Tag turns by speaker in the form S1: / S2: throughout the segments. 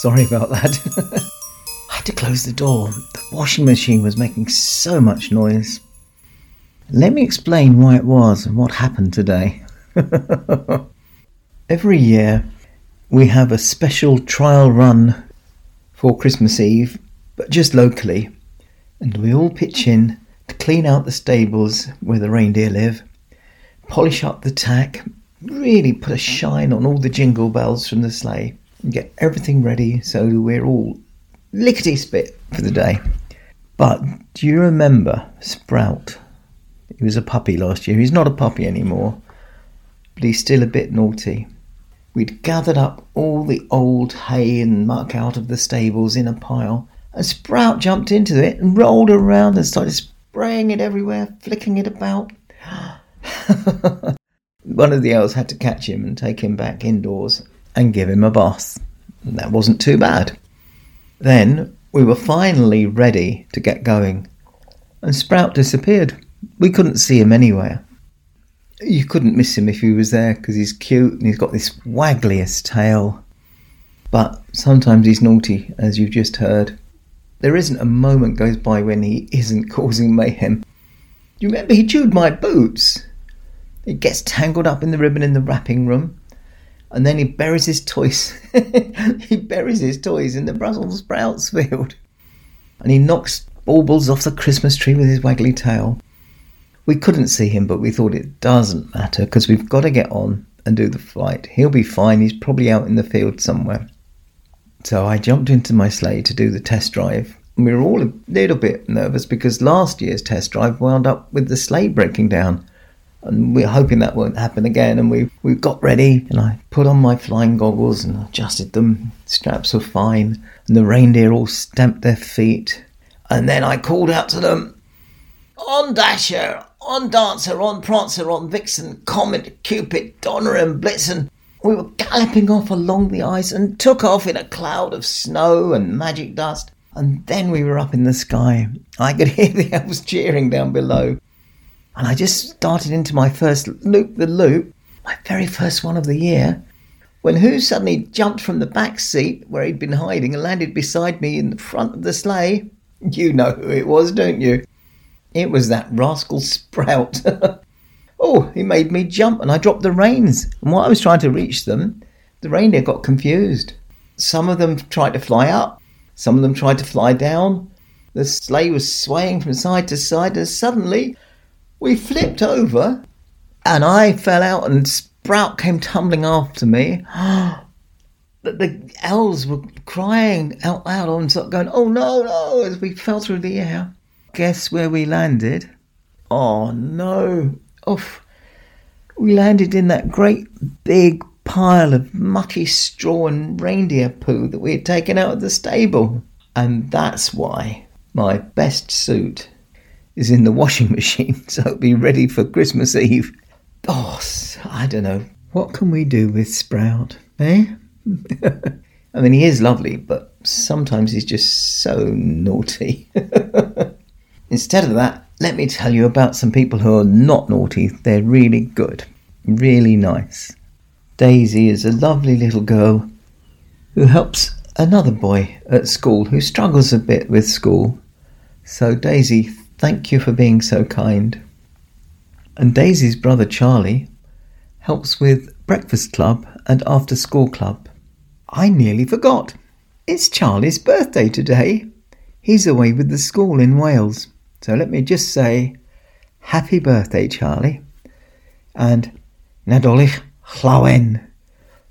S1: Sorry about that. I had to close the door. The washing machine was making so much noise. Let me explain why it was and what happened today. Every year, we have a special trial run for Christmas Eve, but just locally, and we all pitch in to clean out the stables where the reindeer live, polish up the tack, really put a shine on all the jingle bells from the sleigh, and get everything ready so we're all lickety spit for the day. But do you remember Sprout? He was a puppy last year. He's not a puppy anymore, but he's still a bit naughty. We'd gathered up all the old hay and muck out of the stables in a pile, and Sprout jumped into it and rolled around and started spraying it everywhere, flicking it about. One of the elves had to catch him and take him back indoors and give him a bath. That wasn't too bad. Then we were finally ready to get going, and Sprout disappeared. We couldn't see him anywhere you couldn't miss him if he was there because he's cute and he's got this waggliest tail. But sometimes he's naughty, as you've just heard. There isn't a moment goes by when he isn't causing mayhem. You remember he chewed my boots? He gets tangled up in the ribbon in the wrapping room, and then he buries his toys. he buries his toys in the Brussels sprouts field, and he knocks baubles off the Christmas tree with his waggly tail. We couldn't see him, but we thought it doesn't matter because we've got to get on and do the flight. He'll be fine. He's probably out in the field somewhere. So I jumped into my sleigh to do the test drive. We were all a little bit nervous because last year's test drive wound up with the sleigh breaking down. And we're hoping that won't happen again. And we, we got ready and I put on my flying goggles and adjusted them. Straps were fine. And the reindeer all stamped their feet. And then I called out to them, On Dasher, on Dancer, on Prancer, on Vixen, Comet, Cupid, Donner, and Blitzen. We were galloping off along the ice and took off in a cloud of snow and magic dust. And then we were up in the sky. I could hear the elves cheering down below. And I just started into my first loop the loop, my very first one of the year, when who suddenly jumped from the back seat where he'd been hiding and landed beside me in the front of the sleigh. You know who it was, don't you? It was that rascal Sprout. oh, he made me jump and I dropped the reins. And while I was trying to reach them, the reindeer got confused. Some of them tried to fly up, some of them tried to fly down. The sleigh was swaying from side to side, and suddenly we flipped over and I fell out, and Sprout came tumbling after me. the, the elves were crying out loud on going, Oh no, no, as we fell through the air. Guess where we landed? Oh no. Oof. We landed in that great big pile of mucky straw and reindeer poo that we had taken out of the stable. And that's why my best suit is in the washing machine, so it'll be ready for Christmas Eve. Oh, I don't know. What can we do with Sprout, eh? I mean, he is lovely, but sometimes he's just so naughty. Instead of that, let me tell you about some people who are not naughty. They're really good, really nice. Daisy is a lovely little girl who helps another boy at school who struggles a bit with school. So, Daisy, thank you for being so kind. And Daisy's brother Charlie helps with breakfast club and after school club. I nearly forgot. It's Charlie's birthday today. He's away with the school in Wales. So let me just say, happy birthday, Charlie. And Nadolig Llawen.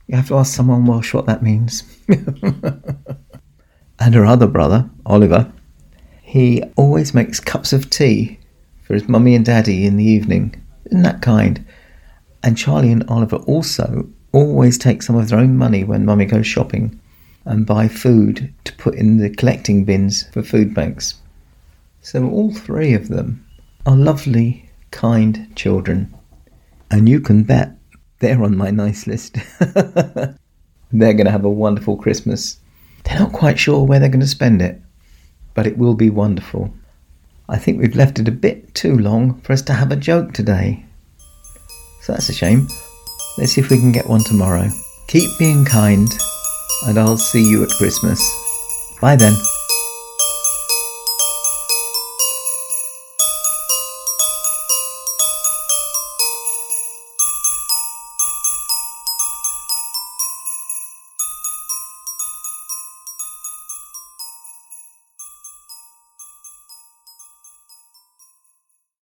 S1: You have to ask someone Welsh what that means. and her other brother, Oliver, he always makes cups of tea for his mummy and daddy in the evening. Isn't that kind? And Charlie and Oliver also always take some of their own money when mummy goes shopping and buy food to put in the collecting bins for food banks. So all three of them are lovely, kind children. And you can bet they're on my nice list. they're going to have a wonderful Christmas. They're not quite sure where they're going to spend it, but it will be wonderful. I think we've left it a bit too long for us to have a joke today. So that's a shame. Let's see if we can get one tomorrow. Keep being kind and I'll see you at Christmas. Bye then.